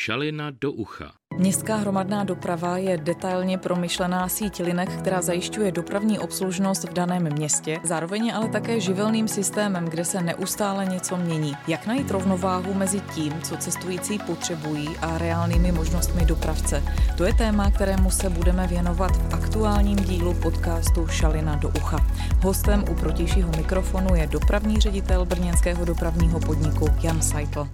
Šalina do ucha. Městská hromadná doprava je detailně promyšlená síť linek, která zajišťuje dopravní obslužnost v daném městě, zároveň ale také živelným systémem, kde se neustále něco mění. Jak najít rovnováhu mezi tím, co cestující potřebují a reálnými možnostmi dopravce? To je téma, kterému se budeme věnovat v aktuálním dílu podcastu Šalina do ucha. Hostem u protějšího mikrofonu je dopravní ředitel brněnského dopravního podniku Jan Seitl.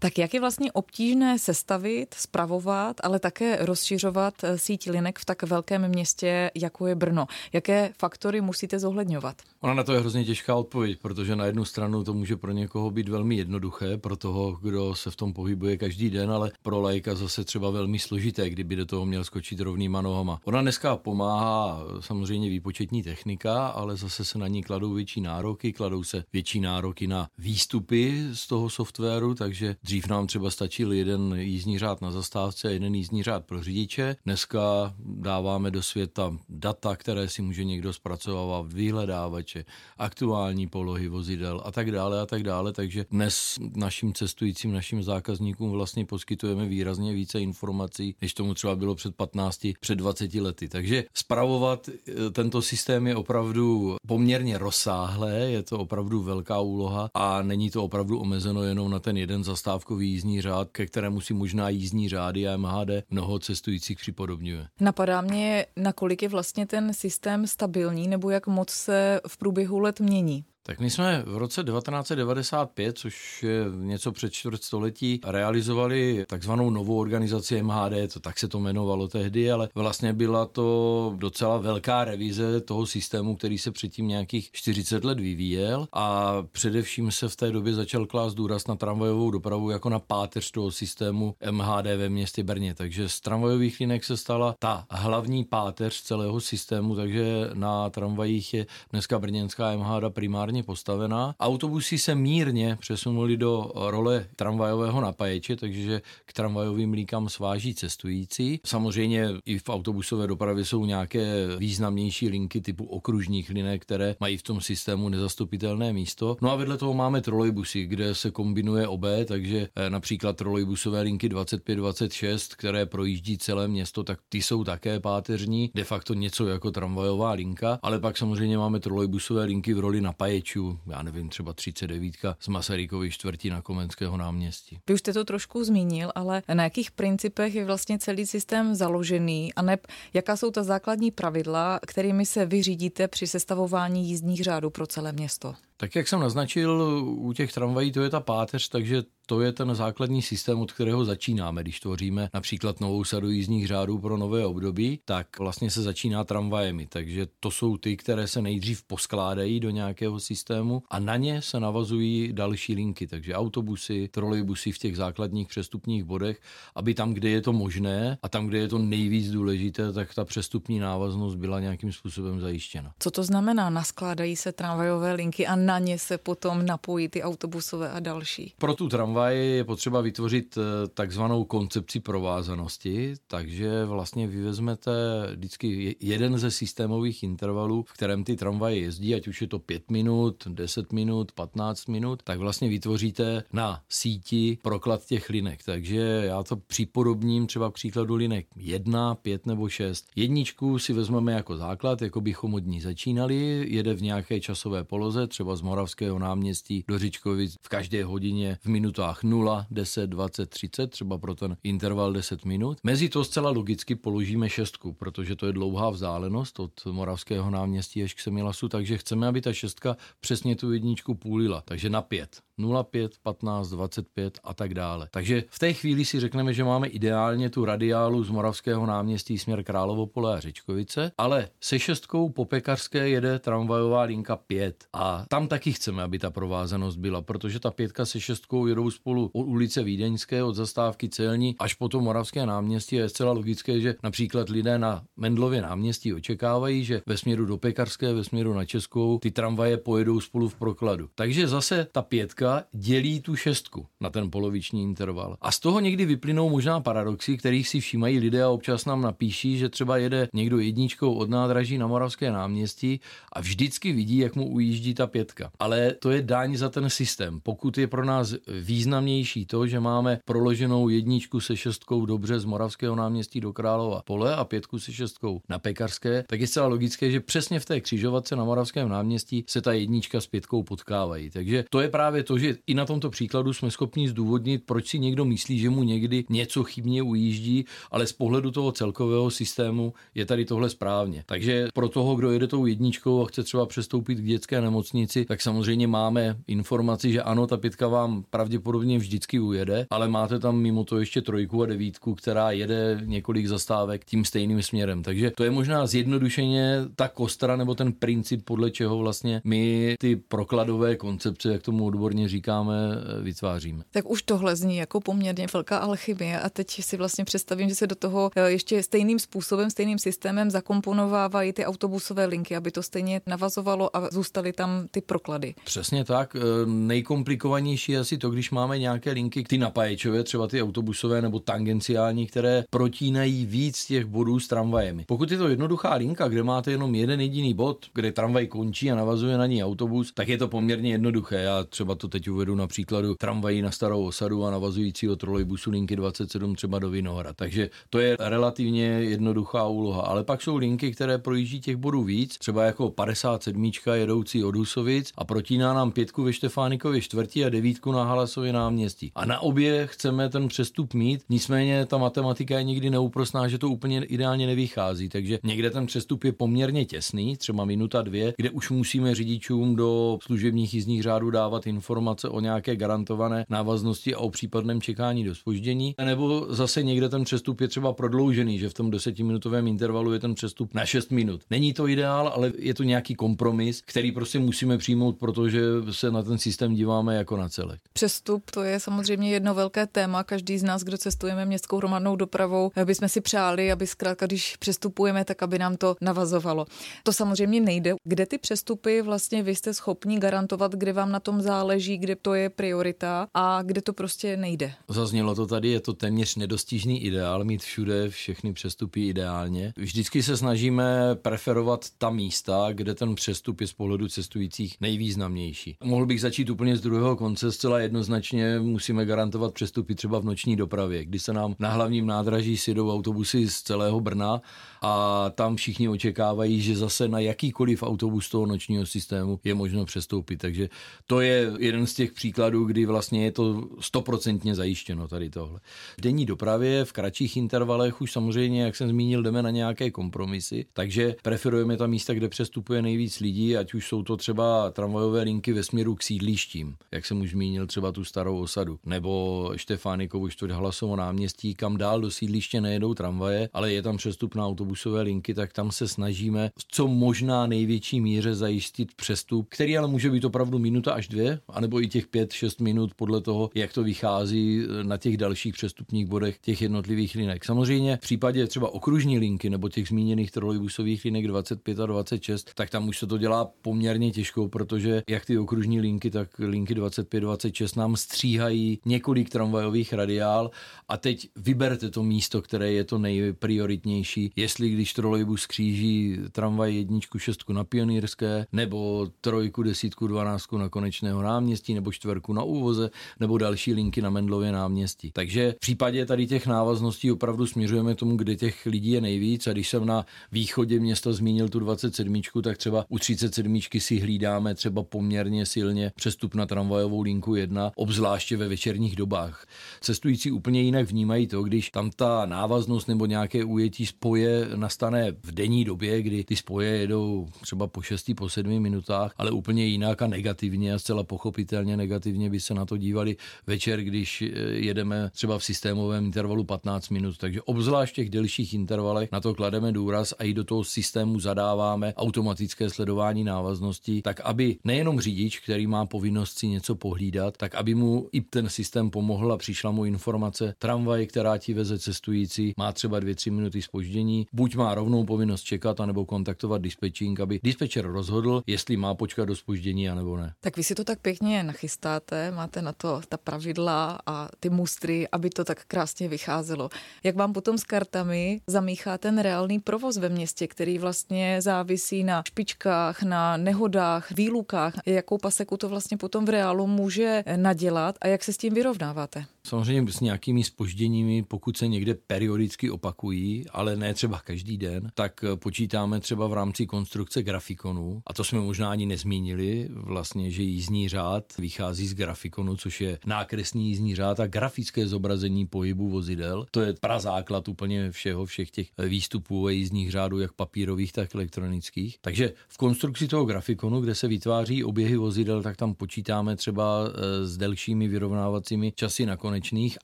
Tak jak je vlastně obtížné sestavit, spravovat, ale také rozšiřovat eh, síť linek v tak velkém městě, jako je Brno? Jaké faktory musíte zohledňovat? Ona na to je hrozně těžká odpověď, protože na jednu stranu to může pro někoho být velmi jednoduché, pro toho, kdo se v tom pohybuje každý den, ale pro lajka zase třeba velmi složité, kdyby do toho měl skočit rovnýma nohama. Ona dneska pomáhá samozřejmě výpočetní technika, ale zase se na ní kladou větší nároky, kladou se větší nároky na výstupy z toho softwaru, takže dřív nám třeba stačil jeden jízdní řád na zastávce a jeden jízdní řád pro řidiče. Dneska dáváme do světa data, které si může někdo zpracovávat, vyhledávat počítače, aktuální polohy vozidel a tak dále a tak dále. Takže dnes našim cestujícím, našim zákazníkům vlastně poskytujeme výrazně více informací, než tomu třeba bylo před 15, před 20 lety. Takže spravovat eh, tento systém je opravdu poměrně rozsáhlé, je to opravdu velká úloha a není to opravdu omezeno jenom na ten jeden zastávkový jízdní řád, ke kterému si možná jízdní řády a MHD mnoho cestujících připodobňuje. Napadá mě, nakolik je vlastně ten systém stabilní, nebo jak moc se v průběhu let mění? Tak my jsme v roce 1995, což je něco před čtvrt století, realizovali takzvanou novou organizaci MHD, to tak se to jmenovalo tehdy, ale vlastně byla to docela velká revize toho systému, který se předtím nějakých 40 let vyvíjel a především se v té době začal klást důraz na tramvajovou dopravu jako na páteř toho systému MHD ve městě Brně. Takže z tramvajových linek se stala ta hlavní páteř celého systému, takže na tramvajích je dneska brněnská MHD primárně správně postavená. Autobusy se mírně přesunuli do role tramvajového napáječe, takže k tramvajovým líkám sváží cestující. Samozřejmě i v autobusové dopravě jsou nějaké významnější linky typu okružních linek, které mají v tom systému nezastupitelné místo. No a vedle toho máme trolejbusy, kde se kombinuje obé, takže eh, například trolejbusové linky 25-26, které projíždí celé město, tak ty jsou také páteřní, de facto něco jako tramvajová linka, ale pak samozřejmě máme trolejbusové linky v roli napáječe řidičů, já nevím, třeba 39 z Masarykovy čtvrtí na Komenského náměstí. Vy už jste to trošku zmínil, ale na jakých principech je vlastně celý systém založený a ne jaká jsou ta základní pravidla, kterými se vyřídíte při sestavování jízdních řádů pro celé město? Tak jak jsem naznačil, u těch tramvají to je ta páteř, takže to je ten základní systém, od kterého začínáme. Když tvoříme například novou sadu jízdních řádů pro nové období, tak vlastně se začíná tramvajemi. Takže to jsou ty, které se nejdřív poskládají do nějakého systému a na ně se navazují další linky. Takže autobusy, trolejbusy v těch základních přestupních bodech, aby tam, kde je to možné a tam, kde je to nejvíc důležité, tak ta přestupní návaznost byla nějakým způsobem zajištěna. Co to znamená? Naskládají se tramvajové linky a na ně se potom napojí ty autobusové a další. Pro tu tramvaj je potřeba vytvořit eh, takzvanou koncepci provázanosti, takže vlastně vy vezmete vždycky jeden ze systémových intervalů, v kterém ty tramvaje jezdí, ať už je to 5 minut, 10 minut, 15 minut, tak vlastně vytvoříte na síti proklad těch linek. Takže já to připodobním třeba k příkladu linek 1, 5 nebo 6. Jedničku si vezmeme jako základ, jako bychom od ní začínali, jede v nějaké časové poloze, třeba z Moravského náměstí do Řičkovic v každé hodině v minutách 0, 10, 20, 30, třeba pro ten interval 10 minut. Mezi to zcela logicky položíme šestku, protože to je dlouhá vzdálenost od Moravského náměstí až k Semilasu, takže chceme, aby ta šestka přesně tu jedničku půlila. Takže na pět. 0,5, 15, 25 a tak dále. Takže v té chvíli si řekneme, že máme ideálně tu radiálu z Moravského náměstí směr Královopole a Řečkovice, ale se šestkou po Pekařské jede tramvajová linka 5 a tam taky chceme, aby ta provázanost byla, protože ta pětka se šestkou jedou spolu od ulice Vídeňské, od zastávky Celní až po to Moravské náměstí a je zcela logické, že například lidé na Mendlově náměstí očekávají, že ve směru do Pekarské, ve směru na Českou ty tramvaje pojedou spolu v prokladu. Takže zase ta pětka dělí tu šestku na ten poloviční interval. A z toho někdy vyplynou možná paradoxy, kterých si všímají lidé a občas nám napíší, že třeba jede někdo jedničkou od nádraží na Moravské náměstí a vždycky vidí, jak mu ujíždí ta pětka pětka. Ale to je daň za ten systém. Pokud je pro nás významnější to, že máme proloženou jedničku se šestkou dobře z Moravského náměstí do Králova pole a pětku se šestkou na Pekarské, tak je zcela logické, že přesně v té křižovatce na Moravském náměstí se ta jednička s pětkou potkávají. Takže to je právě to, že i na tomto příkladu jsme schopni zdůvodnit, proč si někdo myslí, že mu někdy něco chybně ujíždí, ale z pohledu toho celkového systému je tady tohle správně. Takže pro toho, kdo jede tou jedničkou a chce třeba přestoupit k dětské nemocnici, tak samozřejmě máme informaci, že ano, ta pětka vám pravděpodobně vždycky ujede, ale máte tam mimo to ještě trojku a devítku, která jede několik zastávek tím stejným směrem. Takže to je možná zjednodušeně ta kostra nebo ten princip, podle čeho vlastně my ty prokladové koncepce, jak tomu odborně říkáme, vytváříme. Tak už tohle zní jako poměrně velká alchymie a teď si vlastně představím, že se do toho eh, ještě stejným způsobem, stejným systémem zakomponovávají ty autobusové linky, aby to stejně navazovalo a zůstaly tam ty proklady. Přesně tak. Eh, nejkomplikovanější je asi to, když máme nějaké linky, ty napáječové, třeba ty autobusové nebo tangenciální, které protínají víc těch bodů s tramvajemi. Pokud je to jednoduchá linka, kde máte jenom jeden jediný bod, kde tramvaj končí a navazuje na ní autobus, tak je to poměrně jednoduché. Já třeba to teď uvedu na příkladu tramvají na starou osadu a navazujícího trolejbusu linky 27 třeba do Vinohra. Takže to je relativně jednoduchá úloha. Ale pak jsou linky, které projíždí těch bodů víc, třeba jako 57 jedoucí od Husovic a protíná nám pětku ve Štefánikově čtvrtí a devítku na Halasově náměstí. A na obě chceme ten přestup mít, nicméně ta matematika je nikdy neúprosná, že to úplně ideálně nevychází. Takže někde ten přestup je poměrně těsný, třeba minuta dvě, kde už musíme řidičům do služebních jízdních řádů dávat informace o nějaké garantované návaznosti a o případném čekání do spoždění. Nebo zase někde ten přestup je třeba prodloužený, že v tom desetiminutovém intervalu je ten přestup na 6 minut. Není to ideál, ale je to nějaký kompromis, který prostě musíme přijmout, protože se na ten systém díváme jako na celek. Přestup to je samozřejmě jedno velké téma. Každý z nás, kdo cestujeme městskou hromadnou dopravou, bychom si přáli, aby zkrátka, když přestupujeme, tak aby nám to navazovalo. To samozřejmě nejde. Kde ty přestupy vlastně vy jste schopni garantovat, kde vám na tom záleží, kde to je priorita a kde to prostě nejde? Zaznělo to tady, je to téměř nedostižný ideál mít všude všechny přestupy ideálně. Vždycky se snažíme preferovat ta místa, kde ten přestup je z pohledu cestujících nejvýznamnější. Mohl bych začít úplně z druhého konce, zcela jednoznačně musíme garantovat přestupy třeba v noční dopravě, kdy se nám na hlavním nádraží sjedou autobusy z celého Brna a tam všichni očekávají, že zase na jakýkoliv autobus toho nočního systému je možno přestoupit. Takže to je jeden z těch příkladů, kdy vlastně je to stoprocentně zajištěno tady tohle. V denní dopravě v kratších intervalech už samozřejmě, jak jsem zmínil, jdeme na nějaké kompromisy, takže preferujeme ta místa, kde přestupuje nejvíc lidí, ať už jsou to třeba tramvajové linky ve směru k sídlištím, jak jsem už zmínil třeba tu starou osadu, nebo Štefánikovu čtvrt Hlasovo náměstí, kam dál do sídliště nejedou tramvaje, ale je tam přestup na autobusové linky, tak tam se snažíme v co možná největší míře zajistit přestup, který ale může být opravdu minuta až dvě, anebo i těch pět, šest minut podle toho, jak to vychází na těch dalších přestupních bodech těch jednotlivých linek. Samozřejmě v případě třeba okružní linky nebo těch zmíněných trolejbusových linek 25 a 26, tak tam už se to dělá poměrně těžko, protože jak ty okružní linky, tak linky 25, 26 nám stříhají několik tramvajových radiál. A teď vyberte to místo, které je to nejprioritnější, jestli když trolejbus kříží tramvaj jedničku, šestku na Pionýrské, nebo trojku, desítku, dvanáctku na Konečného náměstí, nebo čtvrku na Úvoze, nebo další linky na Mendlově náměstí. Takže v případě tady těch návazností opravdu směřujeme tomu, kde těch lidí je nejvíc. A když jsem na východě města zmínil tu 27, tak třeba u 37 si hlídáme třeba poměrně silně přestup na tramvajovou linku 1, obzvláště ve večerních dobách. Cestující úplně jinak vnímají to, když tam ta návaznost nebo nějaké ujetí spoje nastane v denní době, kdy ty spoje jedou třeba po 6, po 7 minutách, ale úplně jinak a negativně a zcela pochopitelně negativně by se na to dívali večer, když eh, jedeme třeba v systémovém intervalu 15 minut. Takže obzvlášť v těch delších intervalech na to klademe důraz a i do toho systému zadáváme automatické sledování návazností, tak aby nejenom řidič, který má povinnost si něco pohlídat, tak aby mu i ten systém pomohl a přišla mu informace, tramvaj, která ti veze cestující, má třeba 2-3 minuty spoždění, buď má rovnou povinnost čekat, anebo kontaktovat dispečing, aby dispečer rozhodl, jestli má počkat do spoždění, anebo ne. Tak vy si to tak pěkně nachystáte, máte na to ta pravidla a ty mustry, aby to tak krásně vycházelo. Jak vám potom s kartami zamíchá ten reálný provoz ve městě, který vlastně závisí na špičkách, na nehodách, výlukách, jakou paseku to vlastně potom v reálu může nadělat a jak se s tím vyrovnáváte? Samozřejmě s nějakými spožděními, pokud se někde periodicky opakují, ale ne třeba každý den, tak počítáme třeba v rámci konstrukce grafikonu, a to jsme možná ani nezmínili, vlastně, že jízdní řád vychází z grafikonu, což je nákresný jízdní řád a grafické zobrazení pohybu vozidel. To je prazáklad úplně všeho, všech těch výstupů a jízdních řádů, jak papírových, tak elektronických. Takže v konstrukci toho grafikonu, kde se vytváří oběhy vozidel, tak tam počítáme třeba e, s delšími vyrovnávacími časy nakonečných,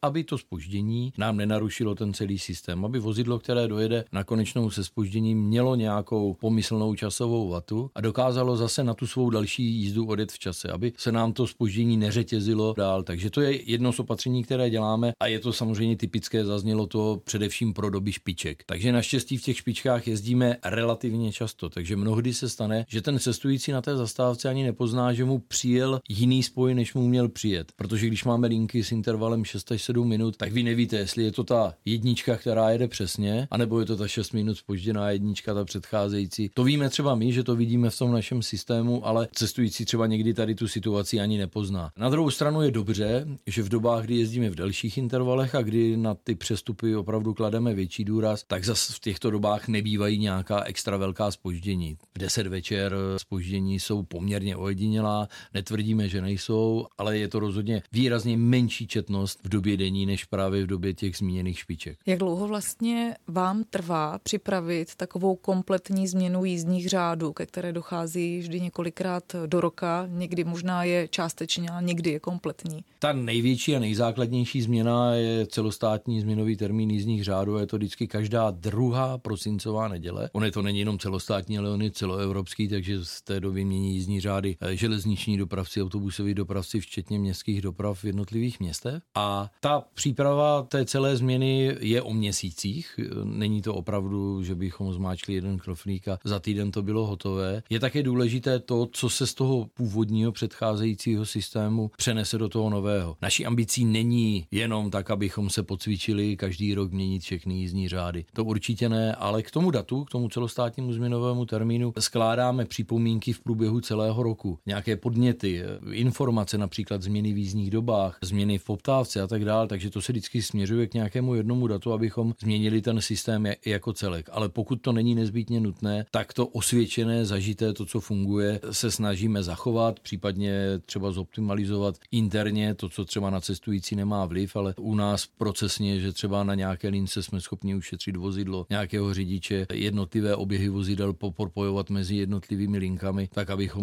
aby to spoždění nám nenarušilo ten celý systém, aby vozidlo, které dojede na konečnou se spožděním, mělo nějakou pomyslnou časovou vatu a dokázalo zase na tu svou další jízdu odjet v čase, aby se nám to spoždění neřetězilo dál. Takže to je jedno z opatření, které děláme a je to samozřejmě typické, zaznělo to především pro doby špiček. Takže naštěstí v těch špičkách jezdíme relativně často, takže mnohdy se stane, že ten cestující na té zastávce ani nepozná, že mu přijel jiný spoj, než mu měl přijet. Protože když máme linky s intervalem 6 až 7 minut, tak vy nevíte, jestli je to ta jednička, která jede přesně, anebo je to ta 6 minut spožděná jednička, ta předcházející. To víme třeba my, že to vidíme v tom našem systému, ale cestující třeba někdy tady tu situaci ani nepozná. Na druhou stranu je dobře, že v dobách, kdy jezdíme v delších intervalech a kdy na ty přestupy opravdu klademe větší důraz, tak zase v těchto dobách nebývají nějaká extra velká spoždění. V 10 večer spoždění jsou poměrně ojedinělá, netvrdíme, že nejsou, ale je to rozhodně výrazně menší četnost v době denní než právě v době těch zmíněných špiček. Jak dlouho vlastně vám trvá připravit takovou kompletní změnu jízdních řádů, ke které dochází vždy několikrát do roka, někdy možná je částečně, ale někdy je kompletní? Ta největší a nejzákladnější změna je celostátní změnový termín jízdních řádů. Je to vždycky každá druhá prosincová neděle. On je to není jenom celostátní, ale on je celoevropský, takže z té doby mění jízdní řády eh, železniční dopravci, autobusoví dopravci, včetně městských doprav v jednotlivých městech. A ta příprava té celé změny je o měsících. Není to opravdu, že bychom zmáčkli jeden knoflík a za týden to bylo hotové. Je také důležité to, co se z toho původního předcházejícího systému přenese do toho nového. Naší ambicí není jenom tak, abychom se pocvičili každý rok měnit všechny jízdní řády. To určitě ne, ale k tomu datu, k tomu celostátnímu změnovému termínu skládáme připomínky v průběhu celého roku. Nějaké podněty, informace, například změny v jízdních dobách, změny v poptávce a tak dále, takže to se vždycky směřuje k nějakému jednomu datu, abychom změnili ten systém jako celek. Ale pokud to není nezbytně nutné, tak to osvědčené, zažité, to, co funguje, se snažíme zachovat, případně třeba zoptimalizovat interně to, co třeba na cestující nemá vliv, ale u nás procesně, že třeba na nějaké lince jsme schopni ušetřit vozidlo nějakého řidiče, jednotlivé oběhy vozidel popropojovat mezi jednotlivými linkami, tak abychom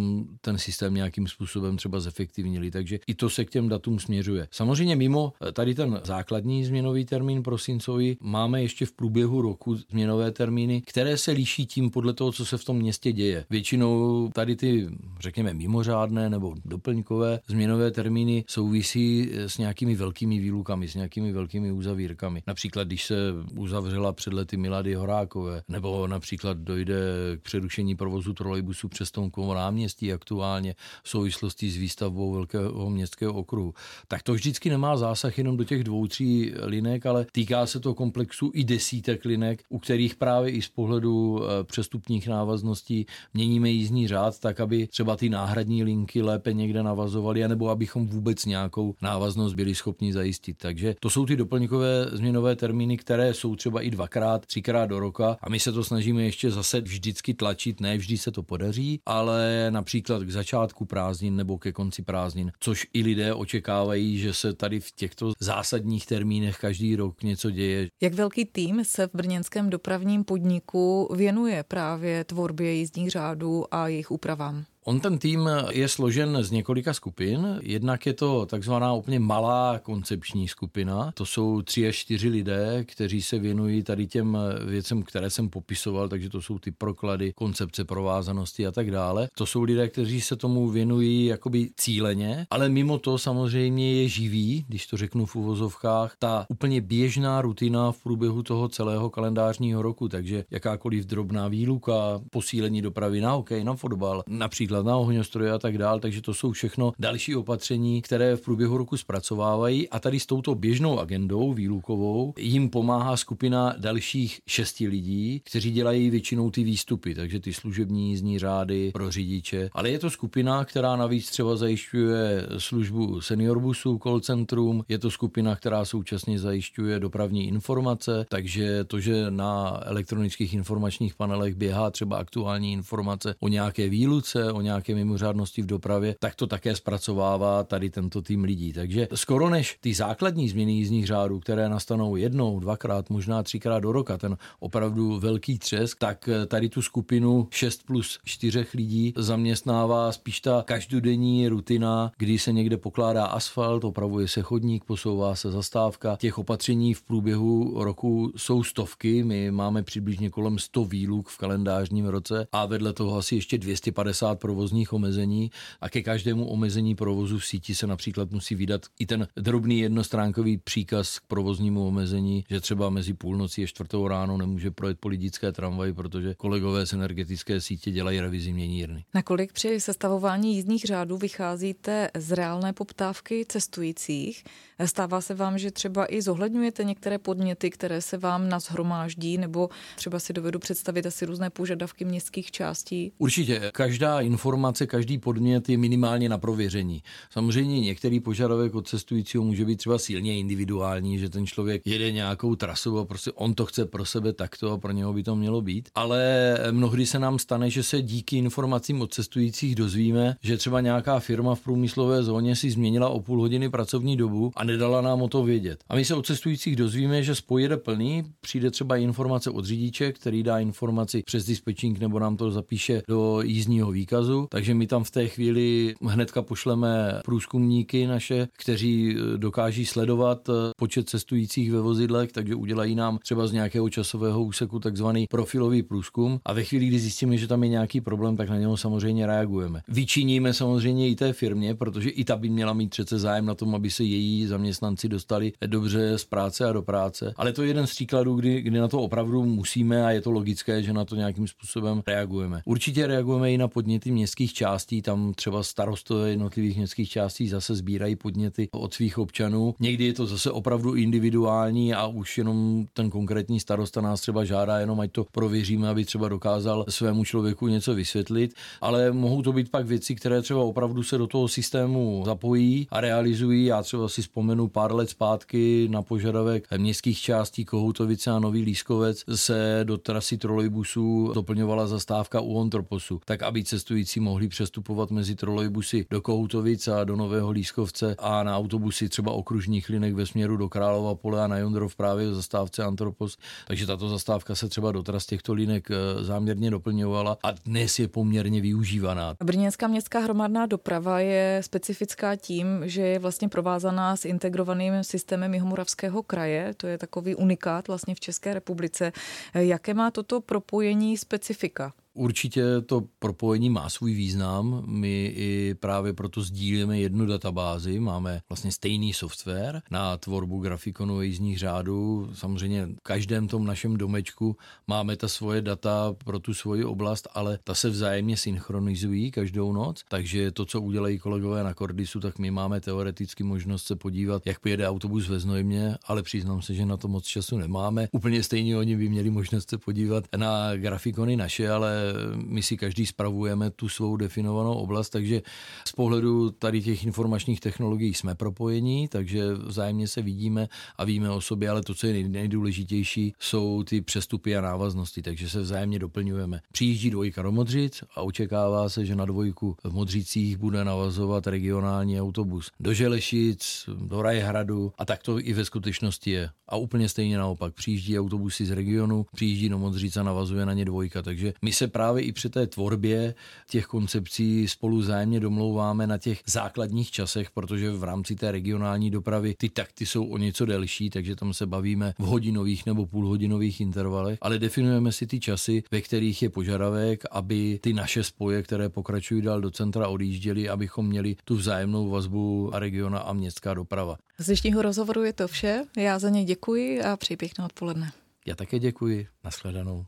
ten systém nějakým způsobem třeba zefektivnili. Takže i to se k těm datům směřuje. Samozřejmě mimo tady ten základní změnový termín prosincový máme ještě v průběhu roku změnové termíny, které se liší tím podle toho, co se v tom městě děje. Většinou tady ty, řekněme, mimořádné nebo doplňkové změnové termíny souvisí s nějakými velkými výlukami, s nějakými velkými uzavírkami. Například, když se uzavřela před lety Milady Horákové, nebo například dojde k přerušení provozu trolejbusu přes Tomkovo náměstí aktuálně v souvislosti s výstavbou velkého městského okruhu, tak to vždycky nemá zásah jenom do těch dvou, tří linek, ale týká se to komplexu i desítek linek, u kterých právě i z pohledu eh, přestupních návazností měníme jízdní řád, tak aby třeba ty náhradní linky lépe někde navazovaly, anebo abychom vůbec nějakou návaznost byli schopni zajistit. Takže to jsou ty doplňkové změnové termíny, které jsou třeba i dvakrát, třikrát do roka a my se to snažíme ještě zase vždycky tlačit, ne vždy se to podaří, ale například k začátku prázdnin nebo ke konci prázdnin, což i lidé očekávají, že se tady v těchto zásadních termínech každý rok něco děje. Jak velký tým se v brněnském dopravním podniku věnuje právě tvorbě jízdních řádů a jejich úpravám? On ten tým je složen z několika skupin. Jednak je to takzvaná úplně malá koncepční skupina. To jsou tři až čtyři lidé, kteří se věnují tady těm věcem, které jsem popisoval, takže to jsou ty proklady, koncepce provázanosti a tak dále. To jsou lidé, kteří se tomu věnují jakoby cíleně, ale mimo to samozřejmě je živý, když to řeknu v uvozovkách, ta úplně běžná rutina v průběhu toho celého kalendářního roku, takže jakákoliv drobná výluka, posílení dopravy na hokej, na fotbal, například například na ohňostroje a tak dál, takže to jsou všechno další opatření, které v průběhu roku zpracovávají a tady s touto běžnou agendou výlukovou jim pomáhá skupina dalších šesti lidí, kteří dělají většinou ty výstupy, takže ty služební jízdní řády pro řidiče. Ale je to skupina, která navíc třeba zajišťuje službu seniorbusů, call centrum, je to skupina, která současně zajišťuje dopravní informace, takže to, že na elektronických informačních panelech běhá třeba aktuální informace o nějaké výluce, o nějaké mimořádnosti v dopravě, tak to také zpracovává tady tento tým lidí. Takže skoro než ty základní změny jízdních řádů, které nastanou jednou, dvakrát, možná třikrát do roka, ten opravdu velký třesk, tak tady tu skupinu 6 plus 4 lidí zaměstnává spíš ta každodenní rutina, kdy se někde pokládá asfalt, opravuje se chodník, posouvá se zastávka. Těch opatření v průběhu roku jsou stovky, my máme přibližně kolem 100 výluk v kalendářním roce a vedle toho asi ještě 250 provozních omezení a ke každému omezení provozu v síti se například musí vydat i ten drobný jednostránkový příkaz k provoznímu omezení, že třeba mezi půlnocí a čtvrtou ráno nemůže projet politické tramvaj, protože kolegové z energetické sítě dělají revizi měnírny. Nakolik při sestavování jízdních řádů vycházíte z reálné poptávky cestujících? Stává se vám, že třeba i zohledňujete některé podněty, které se vám nazhromáždí, nebo třeba si dovedu představit asi různé požadavky městských částí? Určitě. Každá informace, každý podnět je minimálně na prověření. Samozřejmě některý požadavek od cestujícího může být třeba silně individuální, že ten člověk jede nějakou trasu a prostě on to chce pro sebe takto a pro něho by to mělo být. Ale mnohdy se nám stane, že se díky informacím od cestujících dozvíme, že třeba nějaká firma v průmyslové zóně si změnila o půl hodiny pracovní dobu a nedala nám o to vědět. A my se od cestujících dozvíme, že spoj jede plný, přijde třeba informace od řidiče, který dá informaci přes dispečink nebo nám to zapíše do jízdního výkazu, takže my tam v té chvíli hnedka pošleme průzkumníky naše, kteří eh, dokáží sledovat eh, počet cestujících ve vozidlech, takže udělají nám třeba z nějakého časového úseku takzvaný profilový průzkum a ve chvíli, kdy zjistíme, že tam je nějaký problém, tak na něho samozřejmě reagujeme. Vyčiníme samozřejmě i té firmě, protože i ta by měla mít přece zájem na tom, aby se její zaměstnanci dostali dobře z práce a do práce. Ale to je jeden z příkladů, kdy, kdy na to opravdu musíme a je to logické, že na to nějakým způsobem reagujeme. Určitě reagujeme i na podněty městských částí, tam třeba starostové jednotlivých městských částí zase sbírají podněty od svých občanů. Někdy je to zase opravdu individuální a už jenom ten konkrétní starosta nás třeba žádá jenom, ať to prověříme, aby třeba dokázal svému člověku něco vysvětlit, ale mohou to být pak věci, které třeba opravdu se do toho systému zapojí a realizují. Já třeba si vzpomenu pár let zpátky na požadavek městských částí Kohoutovice a Nový Lískovec se do trasy trolejbusů doplňovala zastávka u Ontroposu, tak aby cestující mohli přestupovat mezi trolejbusy do Kohoutovic a do Nového Lískovce a na autobusy třeba okružních linek ve směru do Králova pole a na Jondrov právě v zastávce Antropos. Takže tato zastávka se třeba do tras těchto linek eh, záměrně doplňovala a dnes je poměrně využívaná. Brněnská městská hromadná doprava je specifická tím, že je vlastně provázaná s integrovaným systémem Jihomoravského kraje. To je takový unikát vlastně v České republice. Jaké má toto propojení specifika? Určitě to propojení má svůj význam. My i právě proto sdílíme jednu databázi, máme vlastně stejný software na tvorbu grafikonu jízdních řádů. Samozřejmě v každém tom našem domečku máme ta svoje data pro tu svoji oblast, ale ta se vzájemně synchronizují každou noc, takže to, co udělají kolegové na Kordisu, tak my máme teoreticky možnost se podívat, jak pojede autobus ve Znojmě, ale přiznám se, že na to moc času nemáme. Úplně stejně oni by měli možnost se podívat na grafikony naše, ale my si každý spravujeme tu svou definovanou oblast, takže z pohledu tady těch informačních technologií jsme propojení, takže vzájemně se vidíme a víme o sobě, ale to, co je nejdůležitější, jsou ty přestupy a návaznosti, takže se vzájemně doplňujeme. Přijíždí dvojka do Modřic a očekává se, že na dvojku v Modřicích bude navazovat regionální autobus do Želešic, do Rajhradu a tak to i ve skutečnosti je. A úplně stejně naopak, přijíždí autobusy z regionu, přijíždí do Modřic a navazuje na ně dvojka, takže my se právě i při té tvorbě těch koncepcí spolu zájemně domlouváme na těch základních časech, protože v rámci té regionální dopravy ty takty jsou o něco delší, takže tam se bavíme v hodinových nebo půlhodinových intervalech, ale definujeme si ty časy, ve kterých je požadavek, aby ty naše spoje, které pokračují dál do centra, odjížděly, abychom měli tu vzájemnou vazbu a regiona a městská doprava. Z dnešního rozhovoru je to vše. Já za ně děkuji a přeji pěkné odpoledne. Já také děkuji. Naschledanou.